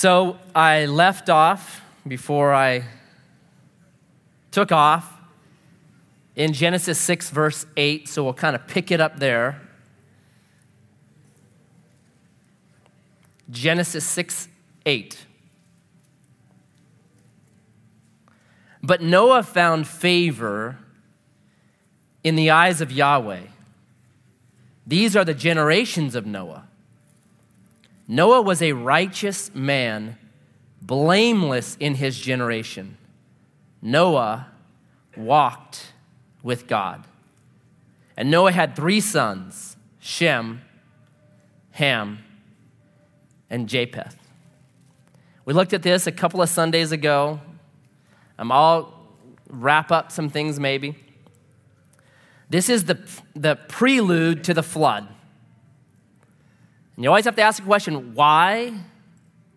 So I left off before I took off in Genesis 6, verse 8. So we'll kind of pick it up there. Genesis 6, 8. But Noah found favor in the eyes of Yahweh. These are the generations of Noah. Noah was a righteous man, blameless in his generation. Noah walked with God. And Noah had three sons Shem, Ham, and Japheth. We looked at this a couple of Sundays ago. Um, I'm all wrap up some things maybe. This is the, the prelude to the flood. And you always have to ask the question why?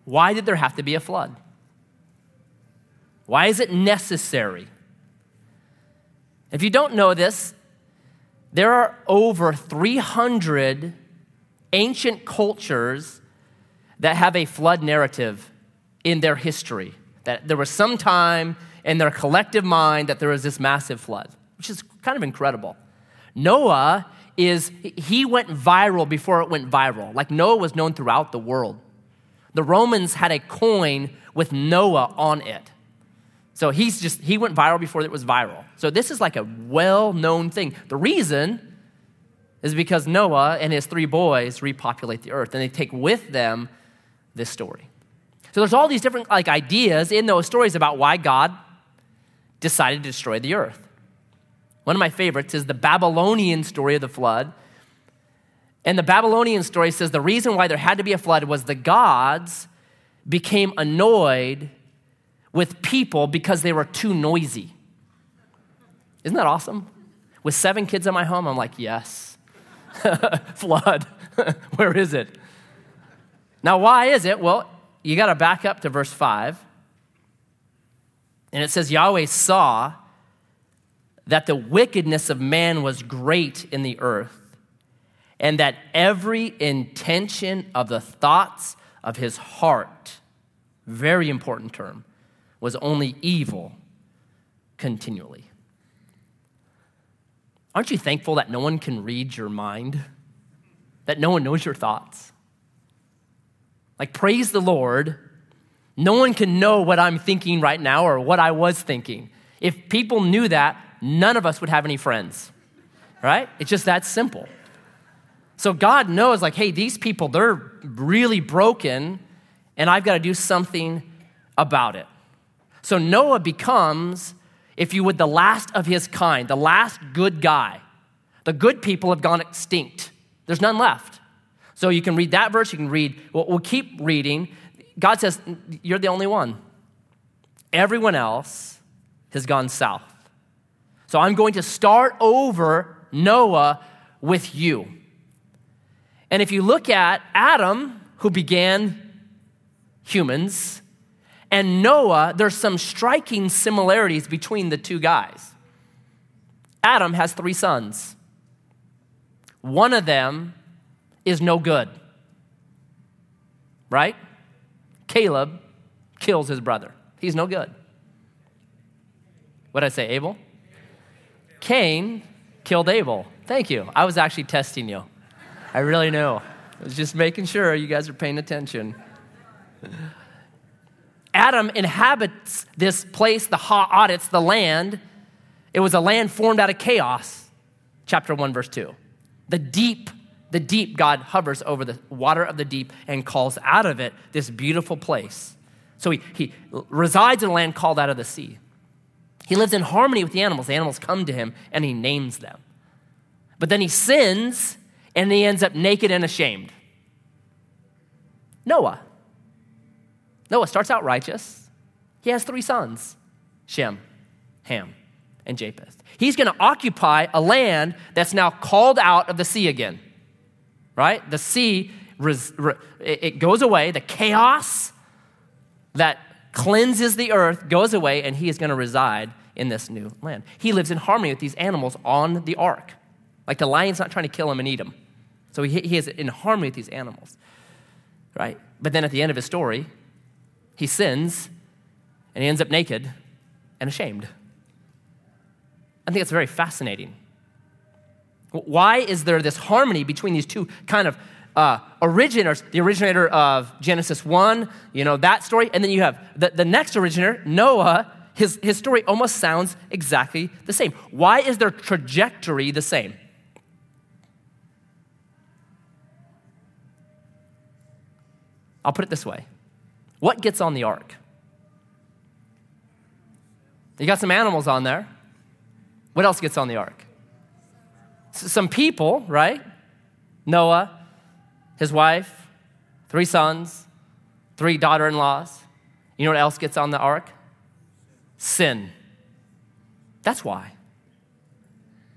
Why did there have to be a flood? Why is it necessary? If you don't know this, there are over 300 ancient cultures that have a flood narrative in their history. That there was some time in their collective mind that there was this massive flood, which is kind of incredible. Noah is, he went viral before it went viral. Like Noah was known throughout the world. The Romans had a coin with Noah on it. So he's just, he went viral before it was viral. So this is like a well known thing. The reason is because Noah and his three boys repopulate the earth and they take with them this story. So there's all these different like ideas in those stories about why God decided to destroy the earth. One of my favorites is the Babylonian story of the flood. And the Babylonian story says the reason why there had to be a flood was the gods became annoyed with people because they were too noisy. Isn't that awesome? With seven kids in my home, I'm like, yes. flood. Where is it? Now, why is it? Well, you got to back up to verse 5. And it says, Yahweh saw that the wickedness of man was great in the earth, and that every intention of the thoughts of his heart, very important term, was only evil continually. Aren't you thankful that no one can read your mind? That no one knows your thoughts? Like, praise the Lord. No one can know what I'm thinking right now or what I was thinking. If people knew that, none of us would have any friends, right? It's just that simple. So God knows, like, hey, these people, they're really broken, and I've got to do something about it. So Noah becomes, if you would, the last of his kind, the last good guy. The good people have gone extinct, there's none left. So you can read that verse, you can read, we'll, we'll keep reading. God says, You're the only one. Everyone else has gone south. So I'm going to start over Noah with you. And if you look at Adam, who began humans, and Noah, there's some striking similarities between the two guys. Adam has three sons. One of them is no good, right? Caleb kills his brother. He's no good. What did I say, Abel? Cain killed Abel. Thank you. I was actually testing you. I really knew. I was just making sure you guys are paying attention. Adam inhabits this place, the ha-aretz the land. It was a land formed out of chaos. Chapter 1, verse 2. The deep, the deep, God hovers over the water of the deep and calls out of it this beautiful place. So he, he resides in a land called out of the sea. He lives in harmony with the animals. The animals come to him and he names them. But then he sins and he ends up naked and ashamed. Noah. Noah starts out righteous. He has three sons Shem, Ham, and Japheth. He's going to occupy a land that's now called out of the sea again. Right? The sea, it goes away. The chaos that cleanses the earth, goes away, and he is going to reside in this new land. He lives in harmony with these animals on the ark. Like the lion's not trying to kill him and eat him. So he, he is in harmony with these animals, right? But then at the end of his story, he sins and he ends up naked and ashamed. I think it's very fascinating. Why is there this harmony between these two kind of uh, originators? The originator of Genesis 1, you know, that story, and then you have the, the next originator, Noah. His, his story almost sounds exactly the same. Why is their trajectory the same? I'll put it this way What gets on the ark? You got some animals on there. What else gets on the ark? Some people, right? Noah, his wife, three sons, three daughter in laws. You know what else gets on the ark? Sin. That's why.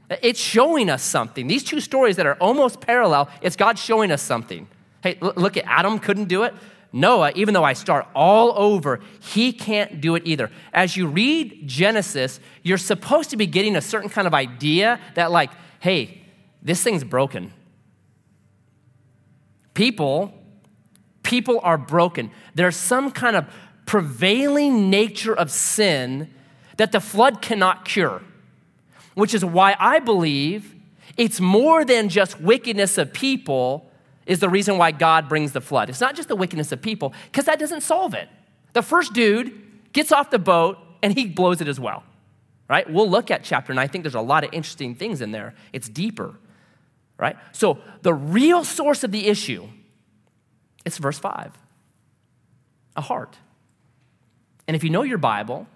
It's showing us something. These two stories that are almost parallel, it's God showing us something. Hey, look at Adam couldn't do it. Noah, even though I start all over, he can't do it either. As you read Genesis, you're supposed to be getting a certain kind of idea that, like, hey, this thing's broken. People, people are broken. There's some kind of prevailing nature of sin that the flood cannot cure, which is why I believe it's more than just wickedness of people is the reason why God brings the flood. It's not just the wickedness of people, because that doesn't solve it. The first dude gets off the boat and he blows it as well, right? We'll look at chapter 9. I think there's a lot of interesting things in there. It's deeper, right? So the real source of the issue, it's verse 5 a heart. And if you know your Bible,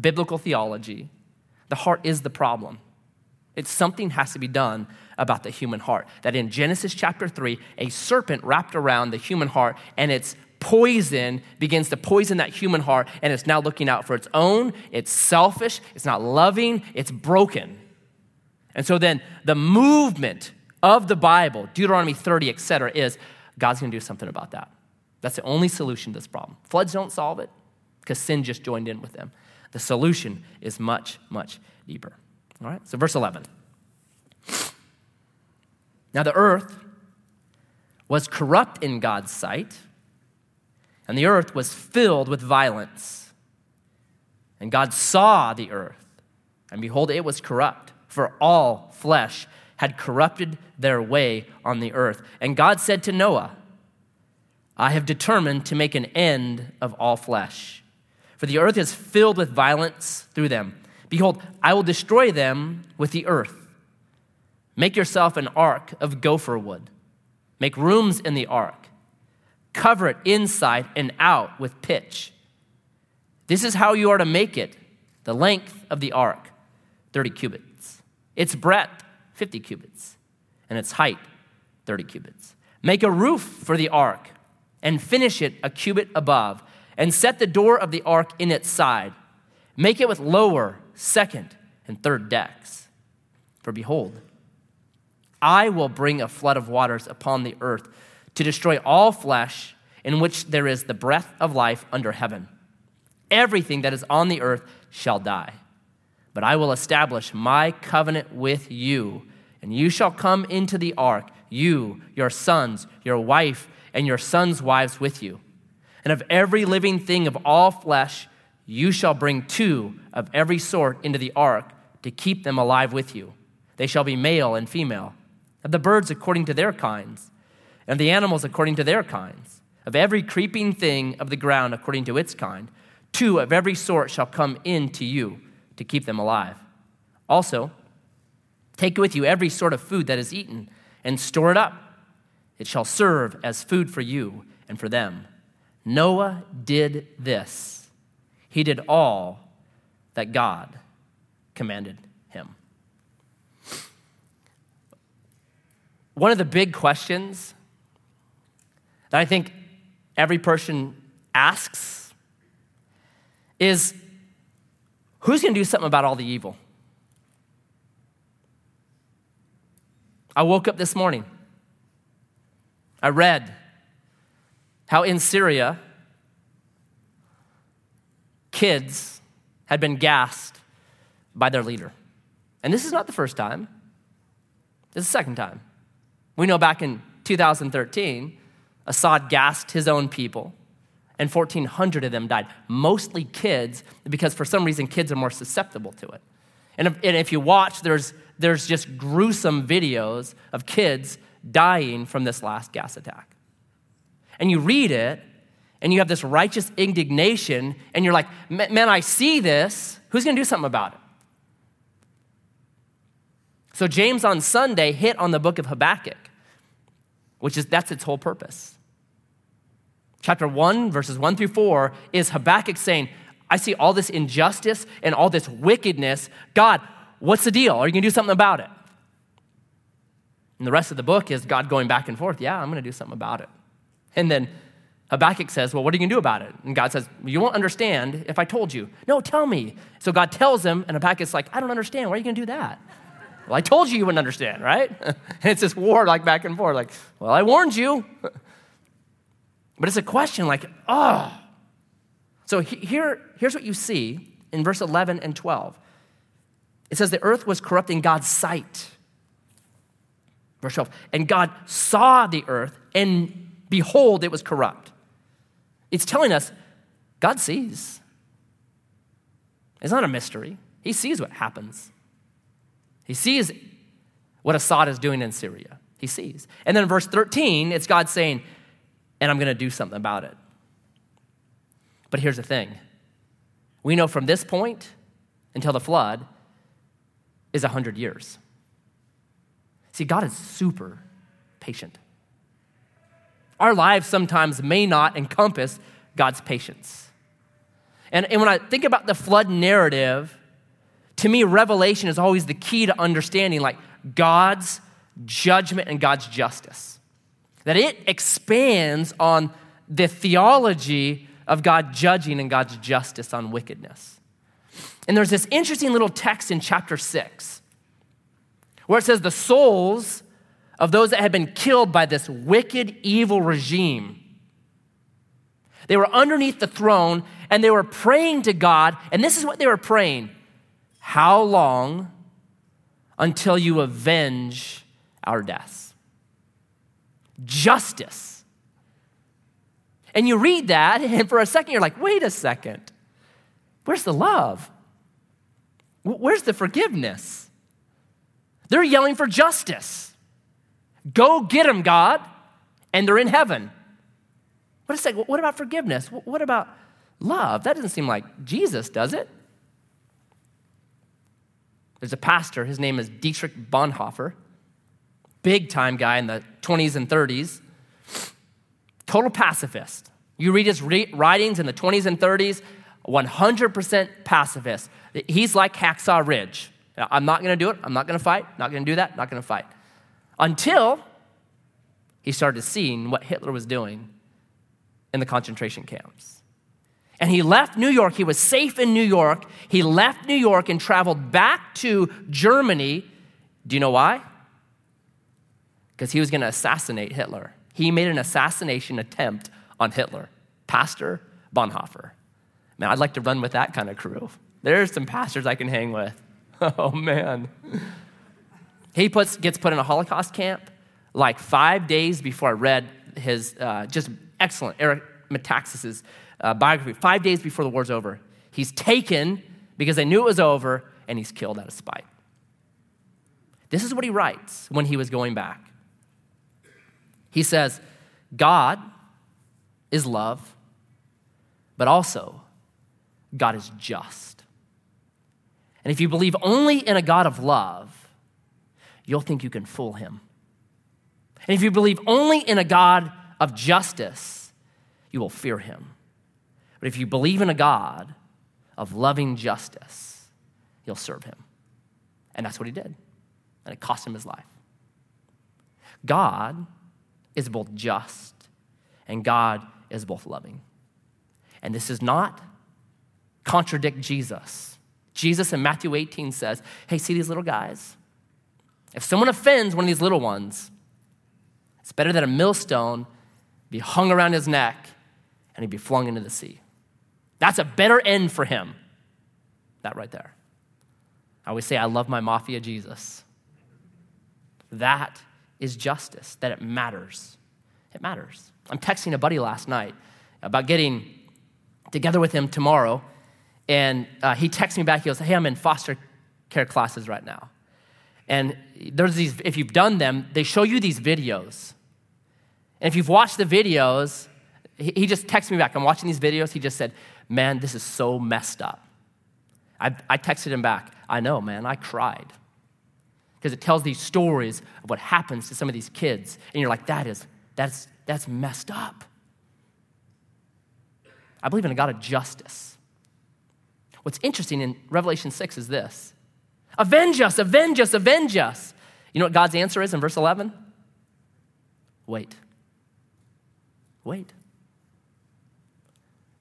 biblical theology, the heart is the problem. It's something has to be done about the human heart. That in Genesis chapter 3, a serpent wrapped around the human heart and its poison begins to poison that human heart and it's now looking out for its own. It's selfish, it's not loving, it's broken. And so then the movement of the Bible, Deuteronomy 30, etc., is God's going to do something about that. That's the only solution to this problem. Floods don't solve it because sin just joined in with them. The solution is much, much deeper. All right, so verse 11. Now, the earth was corrupt in God's sight, and the earth was filled with violence. And God saw the earth, and behold, it was corrupt, for all flesh had corrupted their way on the earth. And God said to Noah, I have determined to make an end of all flesh, for the earth is filled with violence through them. Behold, I will destroy them with the earth. Make yourself an ark of gopher wood. Make rooms in the ark. Cover it inside and out with pitch. This is how you are to make it the length of the ark, 30 cubits, its breadth, 50 cubits, and its height, 30 cubits. Make a roof for the ark and finish it a cubit above, and set the door of the ark in its side. Make it with lower second, and third decks. For behold, I will bring a flood of waters upon the earth to destroy all flesh in which there is the breath of life under heaven. Everything that is on the earth shall die. But I will establish my covenant with you, and you shall come into the ark, you, your sons, your wife, and your sons' wives with you. And of every living thing of all flesh, you shall bring two of every sort into the ark to keep them alive with you. They shall be male and female, of the birds according to their kinds, and the animals according to their kinds, of every creeping thing of the ground according to its kind. Two of every sort shall come in to you to keep them alive. Also, take with you every sort of food that is eaten, and store it up. It shall serve as food for you and for them. Noah did this he did all that God commanded him. One of the big questions that I think every person asks is who's going to do something about all the evil? I woke up this morning. I read how in Syria, kids had been gassed by their leader. And this is not the first time, this is the second time. We know back in 2013, Assad gassed his own people and 1,400 of them died. Mostly kids, because for some reason kids are more susceptible to it. And if, and if you watch, there's, there's just gruesome videos of kids dying from this last gas attack. And you read it, and you have this righteous indignation, and you're like, man, I see this. Who's going to do something about it? So James on Sunday hit on the book of Habakkuk, which is that's its whole purpose. Chapter 1, verses 1 through 4, is Habakkuk saying, I see all this injustice and all this wickedness. God, what's the deal? Are you going to do something about it? And the rest of the book is God going back and forth. Yeah, I'm going to do something about it. And then Habakkuk says, Well, what are you going to do about it? And God says, You won't understand if I told you. No, tell me. So God tells him, and Habakkuk's like, I don't understand. Why are you going to do that? well, I told you you wouldn't understand, right? and it's this war like back and forth, like, Well, I warned you. but it's a question like, Oh. So here, here's what you see in verse 11 and 12 it says, The earth was corrupt in God's sight. Verse 12, and God saw the earth, and behold, it was corrupt it's telling us God sees. It's not a mystery. He sees what happens. He sees what Assad is doing in Syria. He sees. And then in verse 13, it's God saying, and I'm going to do something about it. But here's the thing we know from this point until the flood is 100 years. See, God is super patient. Our lives sometimes may not encompass God's patience. And, and when I think about the flood narrative, to me, revelation is always the key to understanding like God's judgment and God's justice. That it expands on the theology of God judging and God's justice on wickedness. And there's this interesting little text in chapter 6 where it says, The souls of those that had been killed by this wicked, evil regime. They were underneath the throne and they were praying to God, and this is what they were praying How long until you avenge our deaths? Justice. And you read that, and for a second you're like, wait a second. Where's the love? Where's the forgiveness? They're yelling for justice. Go get them, God, and they're in heaven. What a second, what about forgiveness? What about love? That doesn't seem like Jesus, does it? There's a pastor, his name is Dietrich Bonhoeffer, big time guy in the 20s and 30s, total pacifist. You read his writings in the 20s and 30s, 100% pacifist. He's like Hacksaw Ridge. I'm not going to do it. I'm not going to fight. Not going to do that. Not going to fight until he started seeing what Hitler was doing in the concentration camps. And he left New York. He was safe in New York. He left New York and traveled back to Germany. Do you know why? Because he was going to assassinate Hitler. He made an assassination attempt on Hitler. Pastor Bonhoeffer. Man, I'd like to run with that kind of crew. There's some pastors I can hang with. Oh, man. He puts, gets put in a Holocaust camp like five days before I read his uh, just excellent Eric Metaxas's uh, biography. Five days before the war's over, he's taken because they knew it was over, and he's killed out of spite. This is what he writes when he was going back. He says, God is love, but also God is just. And if you believe only in a God of love, you'll think you can fool him. And if you believe only in a God of justice, you will fear him. But if you believe in a God of loving justice, you'll serve him. And that's what he did. And it cost him his life. God is both just and God is both loving. And this does not contradict Jesus. Jesus in Matthew 18 says, Hey, see these little guys? If someone offends one of these little ones, it's better that a millstone be hung around his neck and he'd be flung into the sea. That's a better end for him. That right there. I always say, I love my mafia Jesus. That is justice, that it matters. It matters. I'm texting a buddy last night, about getting together with him tomorrow. And uh, he texts me back. He goes, Hey, I'm in foster care classes right now. And there's these, if you've done them, they show you these videos. And if you've watched the videos, he, just texted me back. I'm watching these videos. He just said, Man, this is so messed up. I, I texted him back. I know, man, I cried. Because it tells these stories of what happens to some of these kids. And you're like, that is, that's, that's messed up. I believe in a God of justice. What's interesting in Revelation 6 is this Avenge us, avenge us, avenge us. You know what God's answer is in verse 11? Wait. Wait.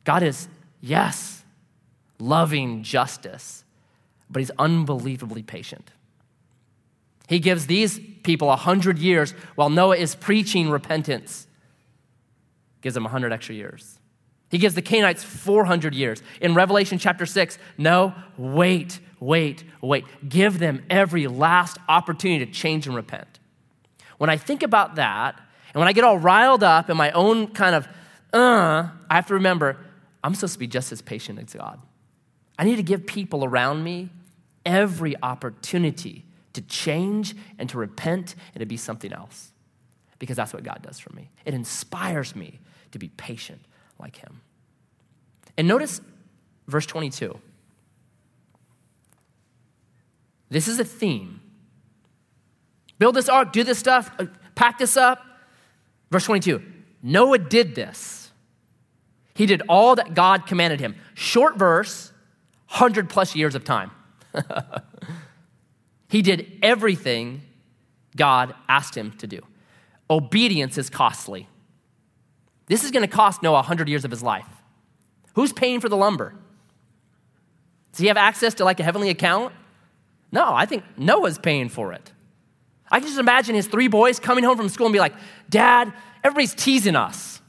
God is, yes, loving justice, but He's unbelievably patient. He gives these people a hundred years while Noah is preaching repentance. Gives them a hundred extra years. He gives the Canaanites 400 years. In Revelation chapter 6, no, wait, wait, wait. Give them every last opportunity to change and repent. When I think about that, and when I get all riled up in my own kind of, uh, I have to remember I'm supposed to be just as patient as God. I need to give people around me every opportunity to change and to repent and to be something else. Because that's what God does for me. It inspires me to be patient like Him. And notice verse 22. This is a theme. Build this ark, do this stuff, uh, pack this up. Verse 22 Noah did this. He did all that God commanded him. Short verse, 100 plus years of time. He did everything God asked him to do. Obedience is costly. This is going to cost Noah 100 years of his life. Who's paying for the lumber? Does he have access to like a heavenly account? No, I think Noah's paying for it. I can just imagine his three boys coming home from school and be like, Dad, everybody's teasing us.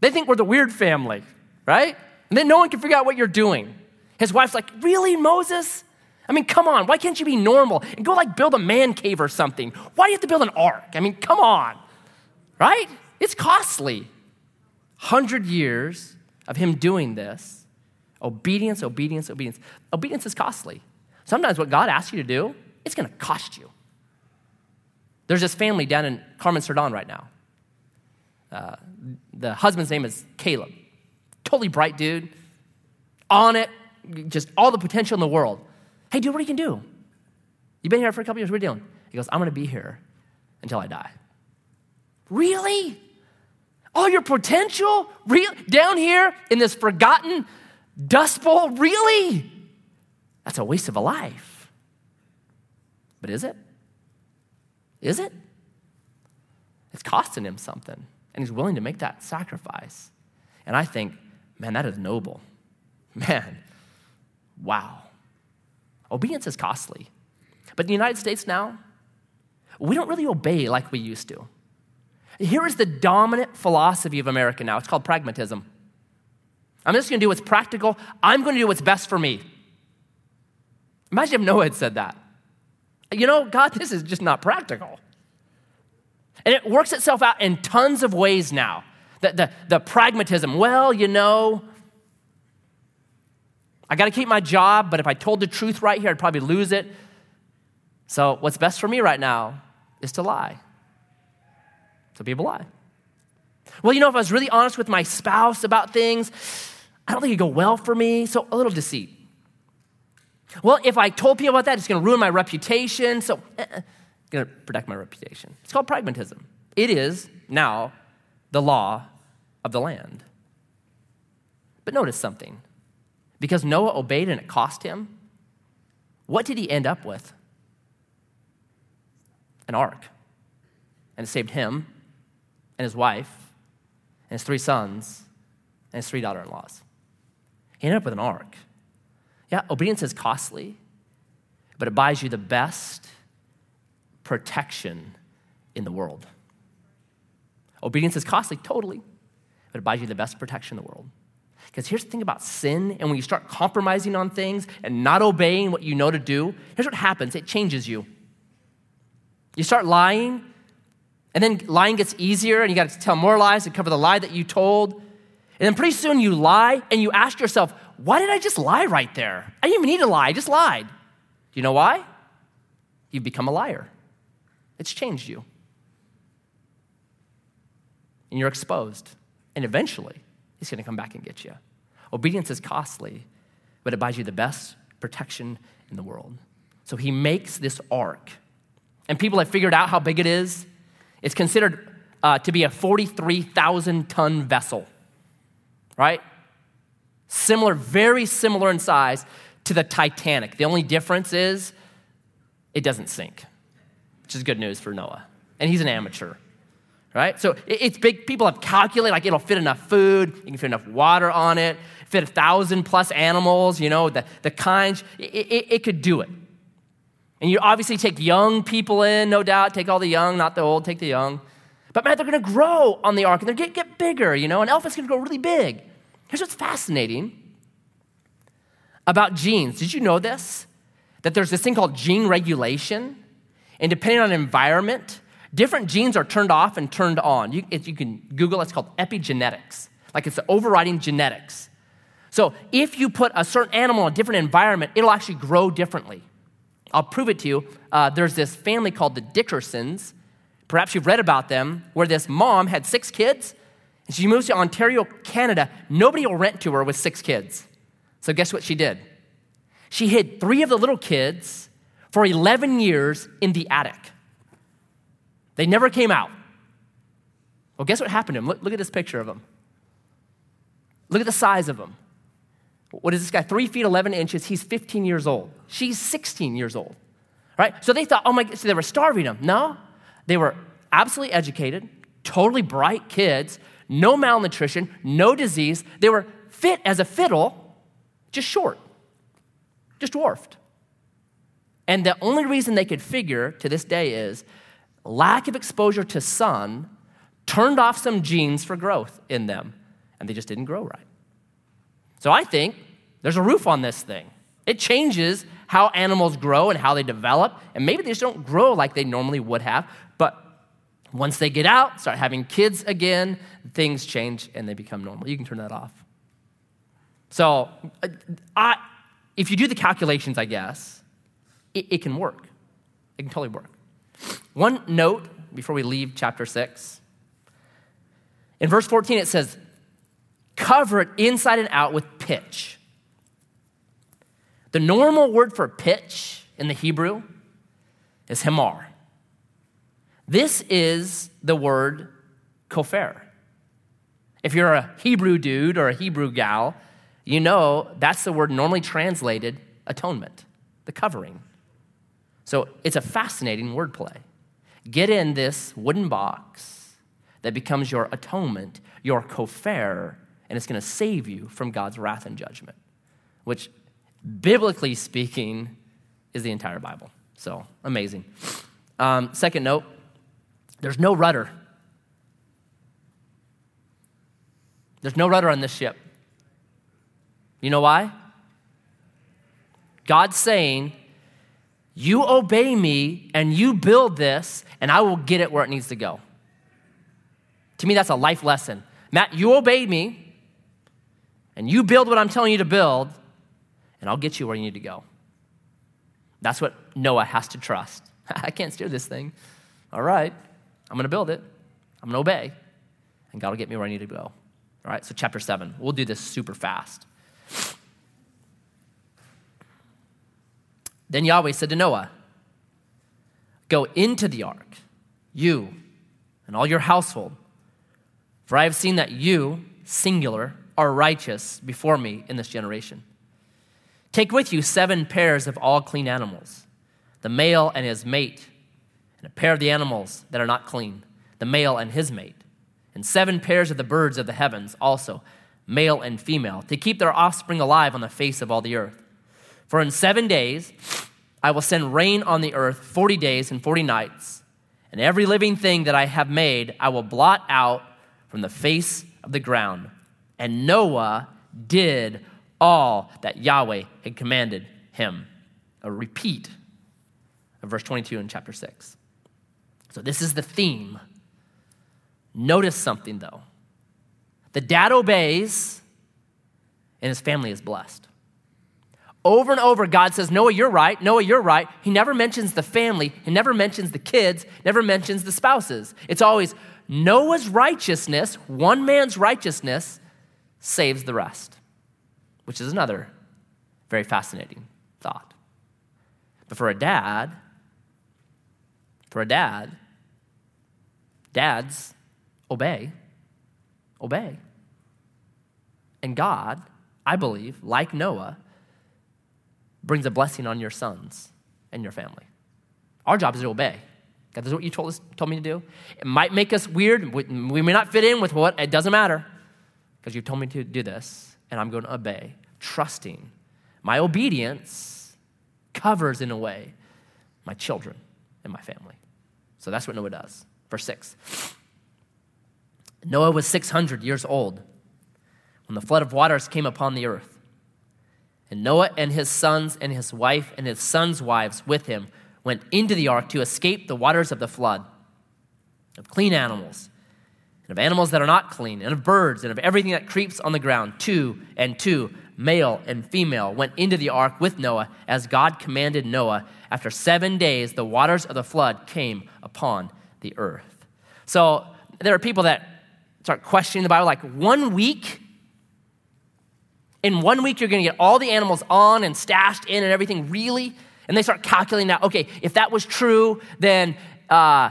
They think we're the weird family, right? And then no one can figure out what you're doing. His wife's like, Really, Moses? I mean, come on, why can't you be normal and go like build a man cave or something? Why do you have to build an ark? I mean, come on, right? It's costly. 100 years of him doing this obedience, obedience, obedience. Obedience is costly. Sometimes what God asks you to do, it's going to cost you. There's this family down in Carmen Cerdon right now. Uh, the husband's name is Caleb. Totally bright dude, on it, just all the potential in the world. Hey, dude, what you can do? You've been here for a couple years. What are you doing? He goes, I'm going to be here until I die. Really? All your potential? Real? Down here in this forgotten dust bowl? Really? That's a waste of a life. But is it? Is it? It's costing him something, and he's willing to make that sacrifice. And I think, man, that is noble. Man, wow. Obedience is costly. But in the United States now, we don't really obey like we used to. Here is the dominant philosophy of America now it's called pragmatism. I'm just going to do what's practical, I'm going to do what's best for me. Imagine if Noah had said that. You know, God, this is just not practical. And it works itself out in tons of ways now. The, the, the pragmatism, well, you know, I got to keep my job, but if I told the truth right here, I'd probably lose it. So, what's best for me right now is to lie. So, people lie. Well, you know, if I was really honest with my spouse about things, I don't think it'd go well for me. So, a little deceit. Well, if I told people about that, it's going to ruin my reputation. So, eh, going to protect my reputation. It's called pragmatism. It is now the law of the land. But notice something because Noah obeyed and it cost him, what did he end up with? An ark. And it saved him and his wife and his three sons and his three daughter in laws. He ended up with an ark. Yeah, obedience is costly, but it buys you the best protection in the world. Obedience is costly, totally, but it buys you the best protection in the world. Because here's the thing about sin, and when you start compromising on things and not obeying what you know to do, here's what happens it changes you. You start lying, and then lying gets easier, and you got to tell more lies to cover the lie that you told. And then pretty soon you lie and you ask yourself, why did I just lie right there? I didn't even need to lie, I just lied. Do you know why? You've become a liar. It's changed you. And you're exposed. And eventually, he's going to come back and get you. Obedience is costly, but it buys you the best protection in the world. So he makes this ark. And people have figured out how big it is. It's considered uh, to be a 43,000 ton vessel, right? Similar, very similar in size to the Titanic. The only difference is it doesn't sink, which is good news for Noah. And he's an amateur, right? So it's big. People have calculated like it'll fit enough food, you can fit enough water on it, fit a thousand plus animals, you know, the, the kinds. It, it, it could do it. And you obviously take young people in, no doubt, take all the young, not the old, take the young. But man, they're gonna grow on the ark and they're gonna get bigger, you know, an elephant's gonna grow really big. Here's what's fascinating about genes. Did you know this? That there's this thing called gene regulation, and depending on environment, different genes are turned off and turned on. You, you can Google it's called epigenetics. Like it's the overriding genetics. So if you put a certain animal in a different environment, it'll actually grow differently. I'll prove it to you. Uh, there's this family called the Dickersons. Perhaps you've read about them, where this mom had six kids, and she moves to Ontario, Canada. Nobody will rent to her with six kids. So guess what she did? She hid three of the little kids for 11 years in the attic. They never came out. Well, guess what happened to them? Look, look at this picture of them. Look at the size of them. What is this guy? Three feet, 11 inches. He's 15 years old. She's 16 years old. Right? So they thought, oh my, so they were starving them. No, they were absolutely educated, totally bright kids, no malnutrition, no disease. They were fit as a fiddle, just short, just dwarfed. And the only reason they could figure to this day is lack of exposure to sun turned off some genes for growth in them, and they just didn't grow right. So I think there's a roof on this thing. It changes how animals grow and how they develop, and maybe they just don't grow like they normally would have. But once they get out, start having kids again, things change and they become normal. You can turn that off. So, uh, I, if you do the calculations, I guess, it, it can work. It can totally work. One note before we leave chapter 6. In verse 14, it says, cover it inside and out with pitch. The normal word for pitch in the Hebrew is hemar. This is the word kofer. If you're a Hebrew dude or a Hebrew gal, you know that's the word normally translated atonement, the covering. So it's a fascinating wordplay. Get in this wooden box that becomes your atonement, your kofer, and it's going to save you from God's wrath and judgment, which, biblically speaking, is the entire Bible. So amazing. Um, second note there's no rudder. There's no rudder on this ship. You know why? God's saying, You obey me and you build this, and I will get it where it needs to go. To me, that's a life lesson. Matt, you obey me, and you build what I'm telling you to build, and I'll get you where you need to go. That's what Noah has to trust. I can't steer this thing. All right, I'm going to build it. I'm going to obey, and God will get me where I need to go. All right, so chapter 7. We'll do this super fast. Then Yahweh said to Noah, Go into the ark, you and all your household, for I have seen that you, singular, are righteous before me in this generation. Take with you seven pairs of all clean animals, the male and his mate, and a pair of the animals that are not clean, the male and his mate, and seven pairs of the birds of the heavens also, male and female, to keep their offspring alive on the face of all the earth. For in seven days I will send rain on the earth 40 days and 40 nights, and every living thing that I have made I will blot out from the face of the ground and Noah did all that Yahweh had commanded him. A repeat of verse 22 in chapter 6. So, this is the theme. Notice something though. The dad obeys, and his family is blessed. Over and over, God says, Noah, you're right. Noah, you're right. He never mentions the family. He never mentions the kids, never mentions the spouses. It's always Noah's righteousness, one man's righteousness, saves the rest, which is another very fascinating thought. But for a dad, for a dad, dads obey, obey. And God, I believe, like Noah, brings a blessing on your sons and your family. Our job is to obey. God, this is what you told, us, told me to do. It might make us weird. We, we may not fit in with what, it doesn't matter. Because you've told me to do this, and I'm going to obey, trusting. My obedience covers, in a way, my children and my family. So that's what Noah does. Verse 6. Noah was 600 years old when the flood of waters came upon the earth. And Noah and his sons and his wife and his sons' wives with him went into the ark to escape the waters of the flood, of clean animals, and of animals that are not clean, and of birds, and of everything that creeps on the ground. Two and two, male and female, went into the ark with Noah as God commanded Noah. After seven days, the waters of the flood came upon the earth. So there are people that start questioning the Bible like, one week? In one week, you're going to get all the animals on and stashed in and everything, really? And they start calculating now, okay, if that was true, then uh,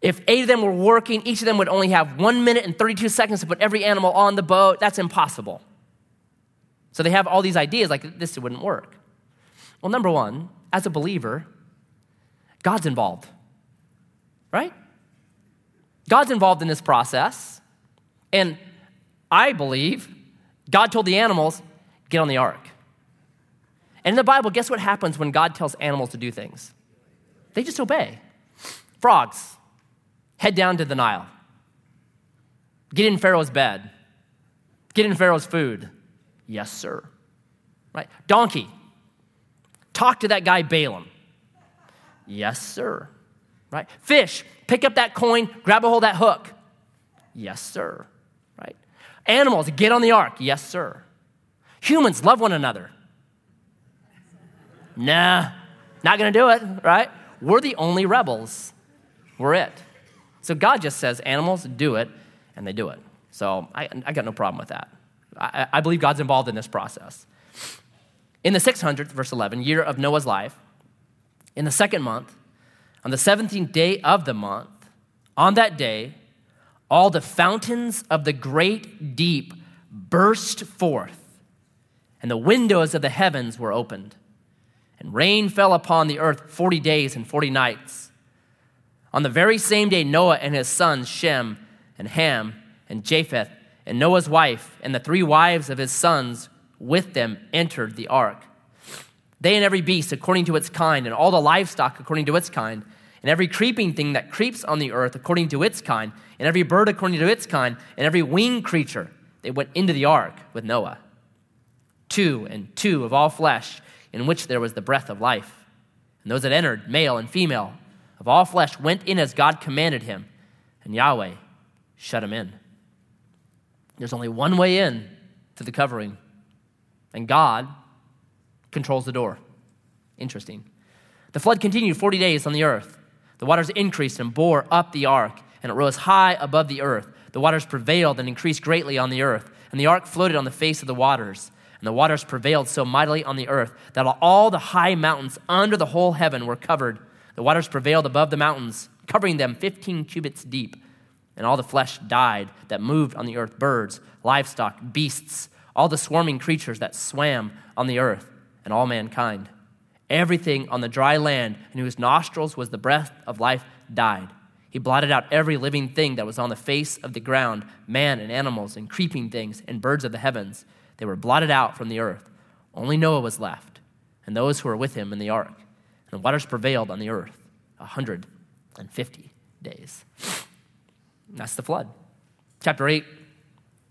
if eight of them were working, each of them would only have one minute and 32 seconds to put every animal on the boat. That's impossible. So they have all these ideas like this wouldn't work. Well, number one, as a believer, God's involved, right? God's involved in this process. And I believe God told the animals, get on the ark. And in the Bible, guess what happens when God tells animals to do things? They just obey. Frogs, head down to the Nile. Get in Pharaoh's bed. Get in Pharaoh's food. Yes, sir. Right? Donkey, talk to that guy Balaam. Yes, sir. Right? Fish, pick up that coin, grab a hold of that hook. Yes, sir. Animals, get on the ark. Yes, sir. Humans, love one another. Nah, not gonna do it, right? We're the only rebels. We're it. So God just says, animals, do it, and they do it. So I, I got no problem with that. I, I believe God's involved in this process. In the 600th, verse 11, year of Noah's life, in the second month, on the 17th day of the month, on that day, all the fountains of the great deep burst forth, and the windows of the heavens were opened and rain fell upon the earth 40 days and 40 nights. On the very same day, Noah and his sons, Shem and Ham and Japheth, and Noah's wife and the three wives of his sons with them entered the ark. They and every beast according to its kind, and all the livestock according to its kind, and every creeping thing that creeps on the earth according to its kind, and every bird according to its kind, and every winged creature, they went into the ark with Noah. Two and two of all flesh in which there was the breath of life. And those that entered, male and female, of all flesh, went in as God commanded him, and Yahweh shut him in. There's only one way in to the covering, and God controls the door. Interesting. The flood continued 40 days on the earth. The waters increased and bore up the ark, and it rose high above the earth. The waters prevailed and increased greatly on the earth, and the ark floated on the face of the waters. And the waters prevailed so mightily on the earth that all the high mountains under the whole heaven were covered. The waters prevailed above the mountains, covering them 15 cubits deep. And all the flesh died that moved on the earth birds, livestock, beasts, all the swarming creatures that swam on the earth, and all mankind. Everything on the dry land in whose nostrils was the breath of life died. He blotted out every living thing that was on the face of the ground man and animals and creeping things and birds of the heavens. They were blotted out from the earth. Only Noah was left, and those who were with him in the ark. And the waters prevailed on the earth a 150 days. That's the flood. Chapter 8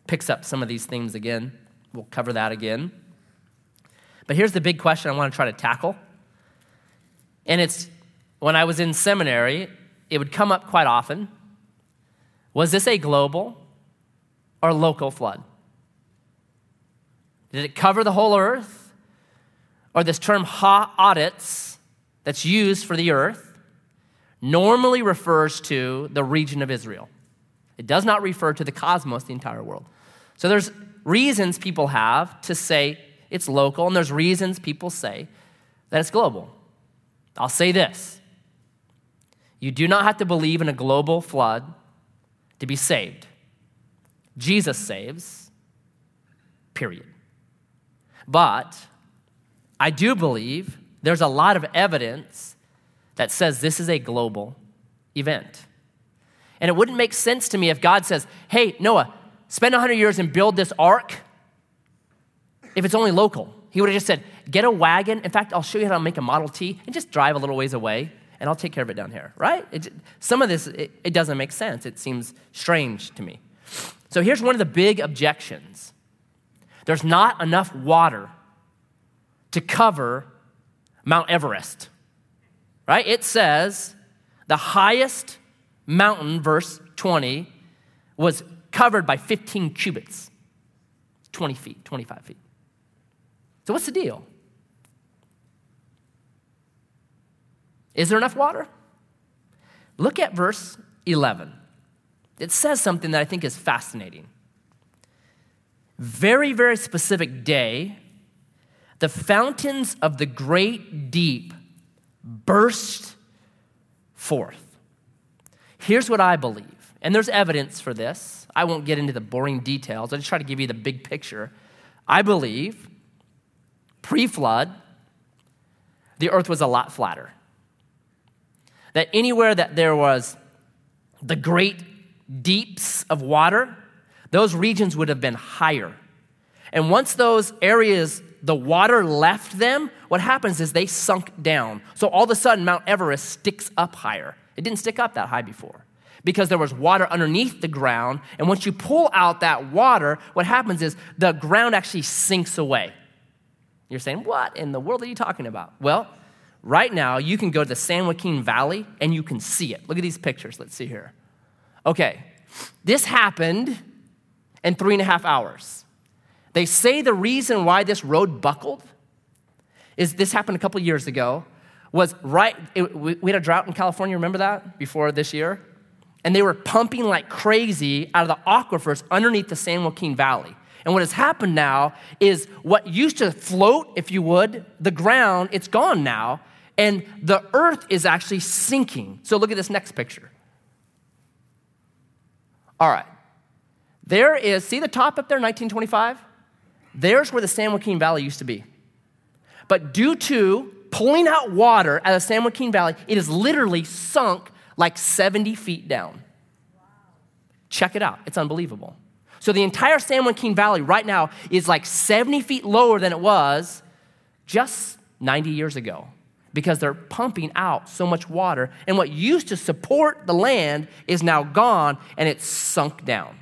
picks up some of these themes again. We'll cover that again. But here's the big question I want to try to tackle. And it's when I was in seminary, it would come up quite often. Was this a global or local flood? Did it cover the whole earth? Or this term ha-aretz that's used for the earth normally refers to the region of Israel. It does not refer to the cosmos, the entire world. So there's reasons people have to say it's local, and there's reasons people say that it's global. I'll say this you do not have to believe in a global flood to be saved. Jesus saves, period. But I do believe there's a lot of evidence that says this is a global event. And it wouldn't make sense to me if God says, hey, Noah, spend 100 years and build this ark if it's only local. He would have just said, get a wagon. In fact, I'll show you how to make a Model T and just drive a little ways away and I'll take care of it down here, right? It, some of this, it, it doesn't make sense. It seems strange to me. So here's one of the big objections there's not enough water to cover Mount Everest, right? It says the highest mountain, verse 20, was covered by 15 cubits, 20 feet, 25 feet. So, what's the deal? Is there enough water? Look at verse 11. It says something that I think is fascinating. Very, very specific day, the fountains of the great deep burst forth. Here's what I believe, and there's evidence for this. I won't get into the boring details, I just try to give you the big picture. I believe pre flood, the earth was a lot flatter. That anywhere that there was the great deeps of water, those regions would have been higher. And once those areas, the water left them, what happens is they sunk down. So all of a sudden, Mount Everest sticks up higher. It didn't stick up that high before because there was water underneath the ground. And once you pull out that water, what happens is the ground actually sinks away. You're saying, What in the world are you talking about? Well, right now, you can go to the San Joaquin Valley and you can see it. Look at these pictures. Let's see here. Okay, this happened in three and a half hours. They say the reason why this road buckled is this happened a couple years ago was right, it, we had a drought in California, remember that, before this year? And they were pumping like crazy out of the aquifers underneath the San Joaquin Valley. And what has happened now is what used to float, if you would, the ground, it's gone now, and the earth is actually sinking. So look at this next picture. All right. There is, see the top up there, 1925? There's where the San Joaquin Valley used to be. But due to pulling out water out of San Joaquin Valley, it is literally sunk like 70 feet down. Check it out, it's unbelievable. So the entire San Joaquin Valley right now is like 70 feet lower than it was just 90 years ago because they're pumping out so much water. And what used to support the land is now gone and it's sunk down.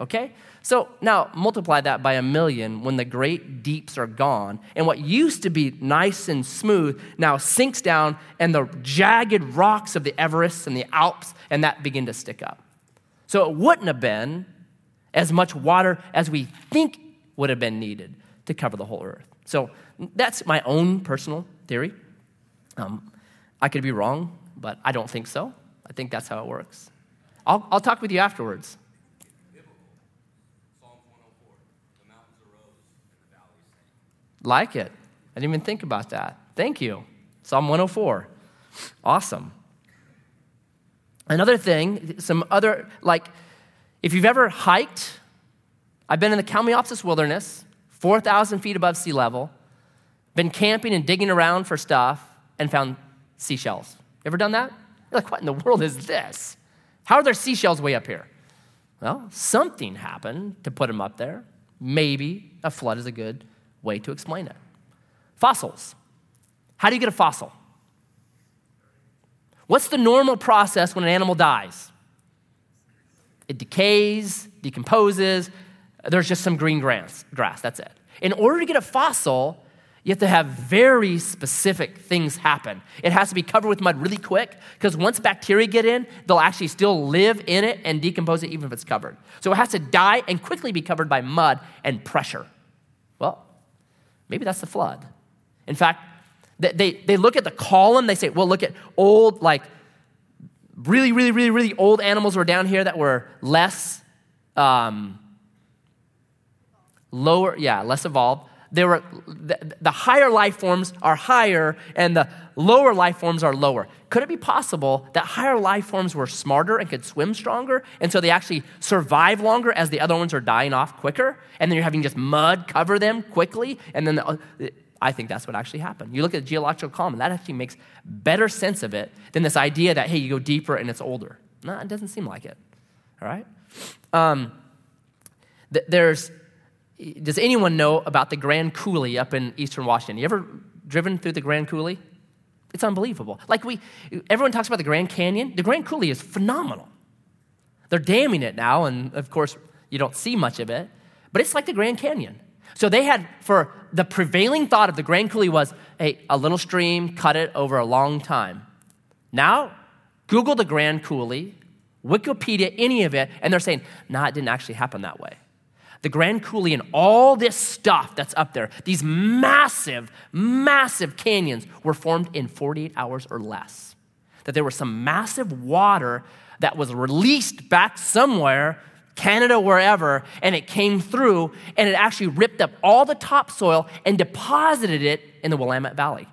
Okay? So now multiply that by a million when the great deeps are gone. And what used to be nice and smooth now sinks down, and the jagged rocks of the Everest and the Alps and that begin to stick up. So it wouldn't have been as much water as we think would have been needed to cover the whole earth. So that's my own personal theory. Um, I could be wrong, but I don't think so. I think that's how it works. I'll, I'll talk with you afterwards. Like it. I didn't even think about that. Thank you. Psalm 104. Awesome. Another thing, some other, like, if you've ever hiked, I've been in the Kalmiopsis wilderness, 4,000 feet above sea level, been camping and digging around for stuff, and found seashells. Ever done that? You're like, what in the world is this? How are there seashells way up here? Well, something happened to put them up there. Maybe a flood is a good way to explain it. Fossils. How do you get a fossil? What's the normal process when an animal dies? It decays, decomposes, there's just some green grass, grass, that's it. In order to get a fossil, You have to have very specific things happen. It has to be covered with mud really quick because once bacteria get in, they'll actually still live in it and decompose it even if it's covered. So it has to die and quickly be covered by mud and pressure. Well, maybe that's the flood. In fact, they, they look at the column, they say, well, look at old, like really, really, really, really old animals were down here that were less um, lower, yeah, less evolved there were the, the higher life forms are higher and the lower life forms are lower. Could it be possible that higher life forms were smarter and could swim stronger, and so they actually survive longer as the other ones are dying off quicker, and then you're having just mud cover them quickly, and then the, I think that's what actually happened. You look at the geological column, that actually makes better sense of it than this idea that hey, you go deeper and it's older. No, it doesn't seem like it. All right. Um, th- there's does anyone know about the Grand Coulee up in eastern Washington? You ever driven through the Grand Coulee? It's unbelievable. Like we, everyone talks about the Grand Canyon. The Grand Coulee is phenomenal. They're damming it now, and of course, you don't see much of it, but it's like the Grand Canyon. So they had, for the prevailing thought of the Grand Coulee was, a little stream, cut it over a long time. Now, Google the Grand Coulee, Wikipedia, any of it, and they're saying, nah, it didn't actually happen that way the Grand Coulee and all this stuff that's up there, these massive, massive canyons were formed in 48 hours or less. That there was some massive water that was released back somewhere, Canada, wherever, and it came through and it actually ripped up all the topsoil and deposited it in the Willamette Valley.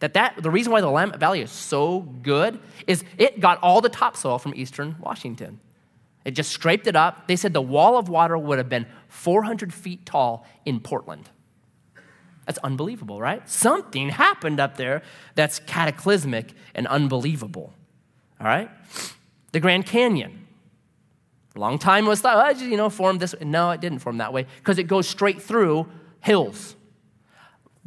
That, that the reason why the Willamette Valley is so good is it got all the topsoil from eastern Washington. It just scraped it up. They said the wall of water would have been 400 feet tall in Portland. That's unbelievable, right? Something happened up there that's cataclysmic and unbelievable. All right? The Grand Canyon. Long time was thought, oh, you know, formed this. Way. No, it didn't form that way because it goes straight through hills.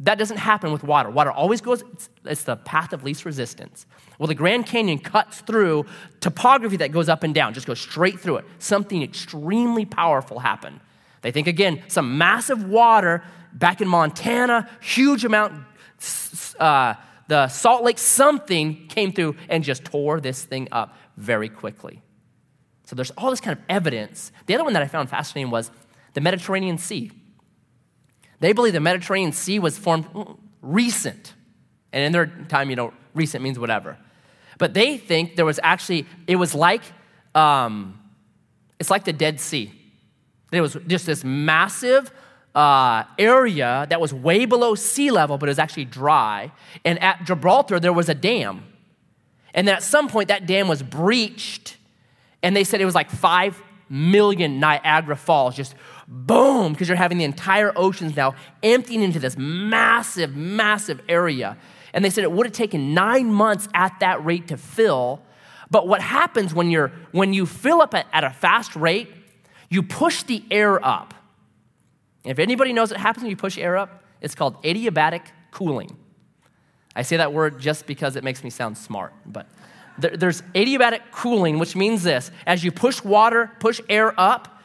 That doesn't happen with water. Water always goes, it's, it's, the path of least resistance. Well, the Grand Canyon cuts through topography that goes up and down, just goes straight through it. Something extremely powerful happened. They think, again, some massive water back in Montana, huge amount, uh, the Salt Lake, something came through and just tore this thing up very quickly. So there's all this kind of evidence. The other one that I found fascinating was the Mediterranean Sea. They believe the Mediterranean Sea was formed recent. And in their time, you know, recent means whatever. But they think there was actually, it was like, um, it's like the Dead Sea. It was just this massive uh, area that was way below sea level, but it was actually dry. And at Gibraltar, there was a dam. And then at some point, that dam was breached. And they said it was like 5 million Niagara Falls just boom, because you're having the entire oceans now emptying into this massive, massive area. And they said it would have taken nine months at that rate to fill. But what happens when, you're, when you fill up at, at a fast rate, you push the air up. If anybody knows what happens when you push air up, it's called adiabatic cooling. I say that word just because it makes me sound smart, but there's adiabatic cooling, which means this as you push water, push air up,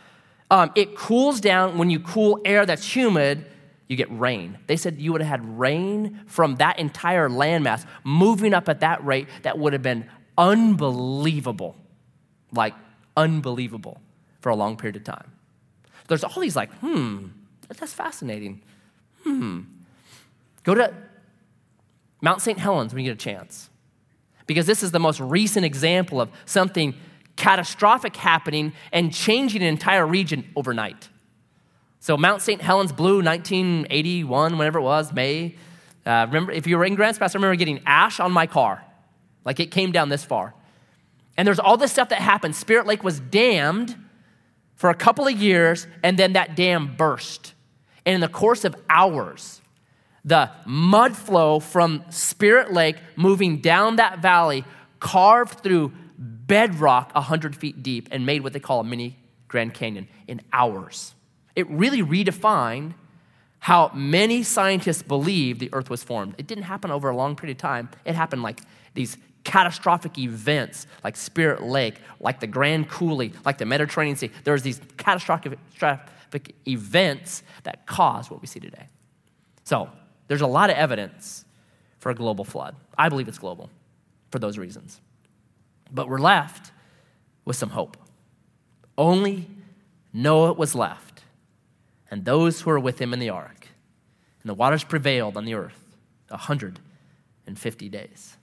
um, it cools down when you cool air that's humid, you get rain. They said you would have had rain from that entire landmass moving up at that rate that would have been unbelievable. Like, unbelievable for a long period of time. There's all these, like, hmm, that's fascinating. Hmm. Go to Mount St. Helens when you get a chance. Because this is the most recent example of something catastrophic happening and changing an entire region overnight. So Mount St. Helens blew 1981, whenever it was, May. Uh, remember, if you were in Grants Pass, I remember getting ash on my car. Like it came down this far. And there's all this stuff that happened. Spirit Lake was dammed for a couple of years, and then that dam burst. And in the course of hours, the mud flow from Spirit Lake moving down that valley carved through bedrock 100 feet deep and made what they call a mini Grand Canyon in hours. It really redefined how many scientists believe the earth was formed. It didn't happen over a long period of time, it happened like these catastrophic events like Spirit Lake, like the Grand Coulee, like the Mediterranean Sea. There was these catastrophic events that caused what we see today. So, There's a lot of evidence for a global flood. I believe it's global for those reasons. But we're left with some hope. Only Noah was left, and those who were with him in the ark. And the waters prevailed on the earth 150 days.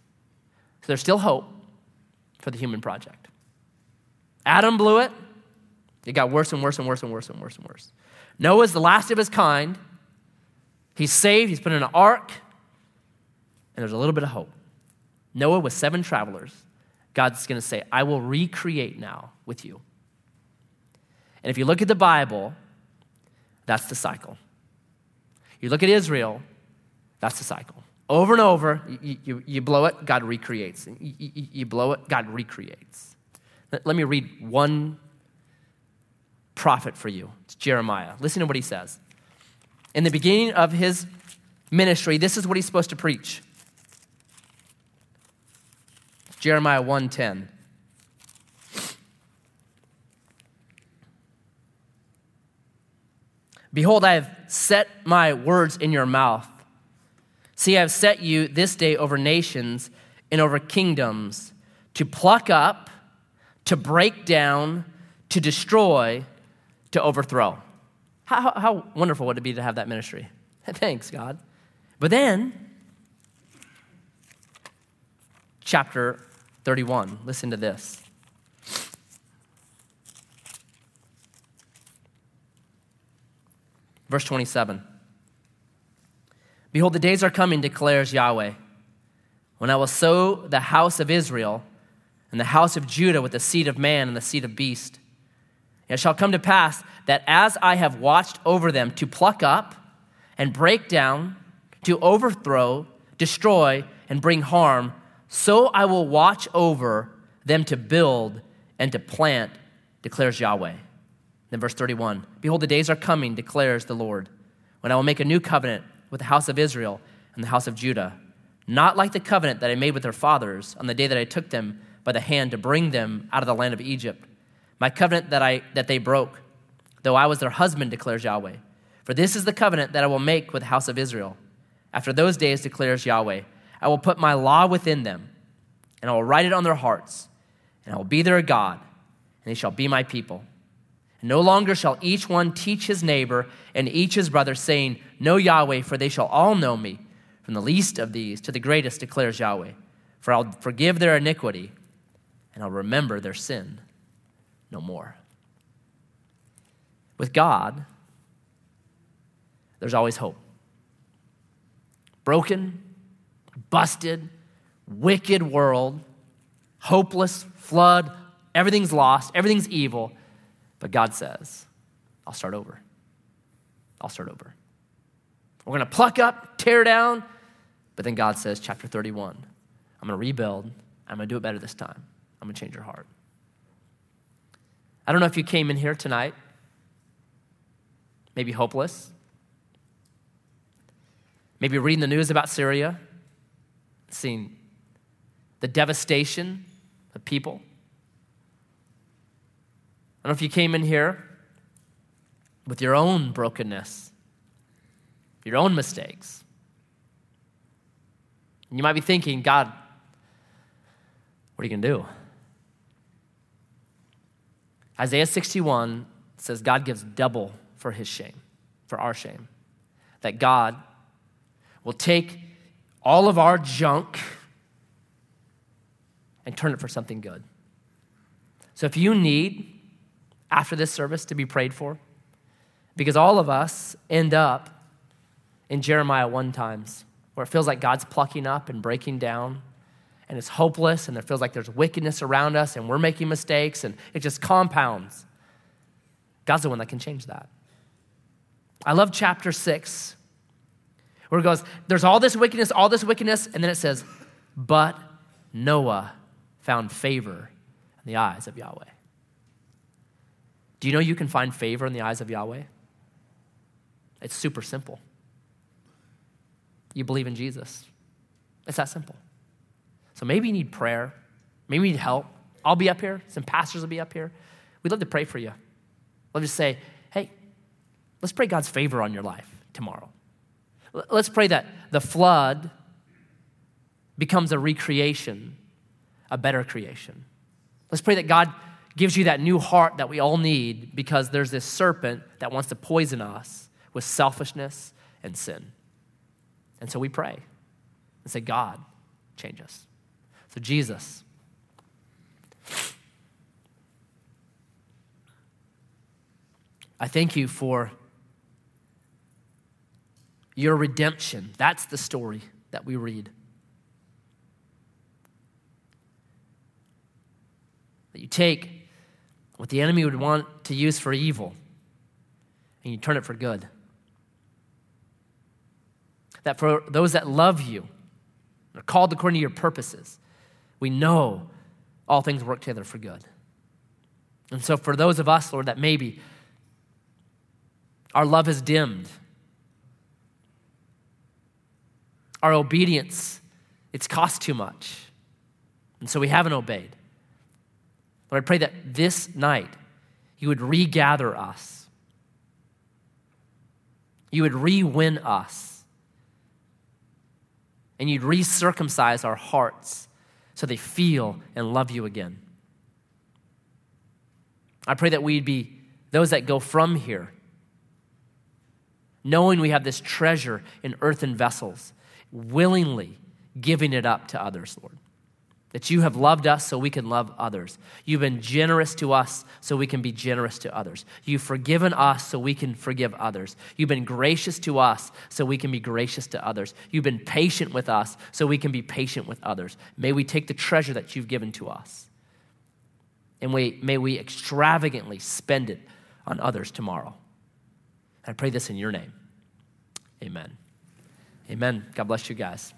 So there's still hope for the human project. Adam blew it. It got worse and worse and worse and worse and worse and worse. Noah's the last of his kind. He's saved, he's put in an ark, and there's a little bit of hope. Noah with seven travelers, God's going to say, I will recreate now with you. And if you look at the Bible, that's the cycle. You look at Israel, that's the cycle. Over and over, you, you, you blow it, God recreates. You, you, blow it, God recreates. Let me read one prophet for you. It's Jeremiah. Listen to what he says. In the beginning of his ministry, this is what he's supposed to preach. Jeremiah 1:10. Behold, I have set my words in your mouth. See, I have set you this day over nations and over kingdoms to pluck up, to break down, to destroy, to overthrow. How, how wonderful would it be to have that ministry? Thanks, God. But then, chapter 31, listen to this. Verse 27. Behold, the days are coming, declares Yahweh, when I will sow the house of Israel and the house of Judah with the seed of man and the seed of beast. It shall come to pass that as I have watched over them to pluck up and break down, to overthrow, destroy, and bring harm, so I will watch over them to build and to plant, declares Yahweh. Then verse 31 Behold, the days are coming, declares the Lord, when I will make a new covenant with the house of Israel and the house of Judah, not like the covenant that I made with their fathers on the day that I took them by the hand to bring them out of the land of Egypt, my covenant that, I, that they broke, though I was their husband, declares Yahweh. For this is the covenant that I will make with the house of Israel. After those days, declares Yahweh, I will put my law within them, and I will write it on their hearts, and I will be their God, and they shall be my people. And no longer shall each one teach his neighbor and each his brother, saying, Know Yahweh, for they shall all know me, from the least of these to the greatest, declares Yahweh. For I'll forgive their iniquity, and I'll remember their sin no more. With God, there's always hope. Broken, busted, wicked world, hopeless, flood, everything's lost, everything's evil. But God says, I'll start over. I'll start over. We're going to pluck up, tear down. But then God says, chapter 31, I'm going to rebuild. I'm going to do it better this time. I'm going to change your heart. I don't know if you came in here tonight, maybe hopeless, maybe reading the news about Syria, seeing the devastation of people. I don't know if you came in here with your own brokenness, your own mistakes. You might be thinking, God, what are you going to do? Isaiah 61 says God gives double for his shame, for our shame. That God will take all of our junk and turn it for something good. So if you need, after this service, to be prayed for, because all of us end up in Jeremiah 1 times, where it feels like God's plucking up and breaking down and it's hopeless and it feels like there's wickedness around us and we're making mistakes and it just compounds. God's the one that can change that. I love chapter six, where it goes, There's all this wickedness, all this wickedness, and then it says, But Noah found favor in the eyes of Yahweh. Do you know you can find favor in the eyes of Yahweh? It's super simple. You believe in Jesus. It's that simple. So maybe you need prayer. Maybe you need help. I'll be up here. Some pastors will be up here. We'd love to pray for you. We'll just say, hey, let's pray God's favor on your life tomorrow. Let's pray that the flood becomes a recreation, a better creation. Let's pray that God gives you that new heart that we all need because there's this serpent that wants to poison us with selfishness and sin. And so we pray and say, God, change us. So, Jesus, I thank you for your redemption. That's the story that we read. That you take what the enemy would want to use for evil and you turn it for good. That for those that love you, are called according to your purposes, we know all things work together for good. And so, for those of us, Lord, that maybe our love is dimmed, our obedience, it's cost too much, and so we haven't obeyed. Lord, I pray that this night you would regather us, you would re win us, and you'd recircumcise our hearts so they feel and love you again. I pray that we'd be those that go from here, knowing we have this treasure in earthen vessels, willingly giving it up to others, Lord that you have loved us so we can love others. You've been generous to us so we can be generous to others. You've forgiven us so we can forgive others. You've been gracious to us so we can be gracious to others. You've been patient with us so we can be patient with others. May we take the treasure that you've given to us and we, may we extravagantly spend it on others tomorrow. I pray this in your name. Amen. Amen. God bless you guys.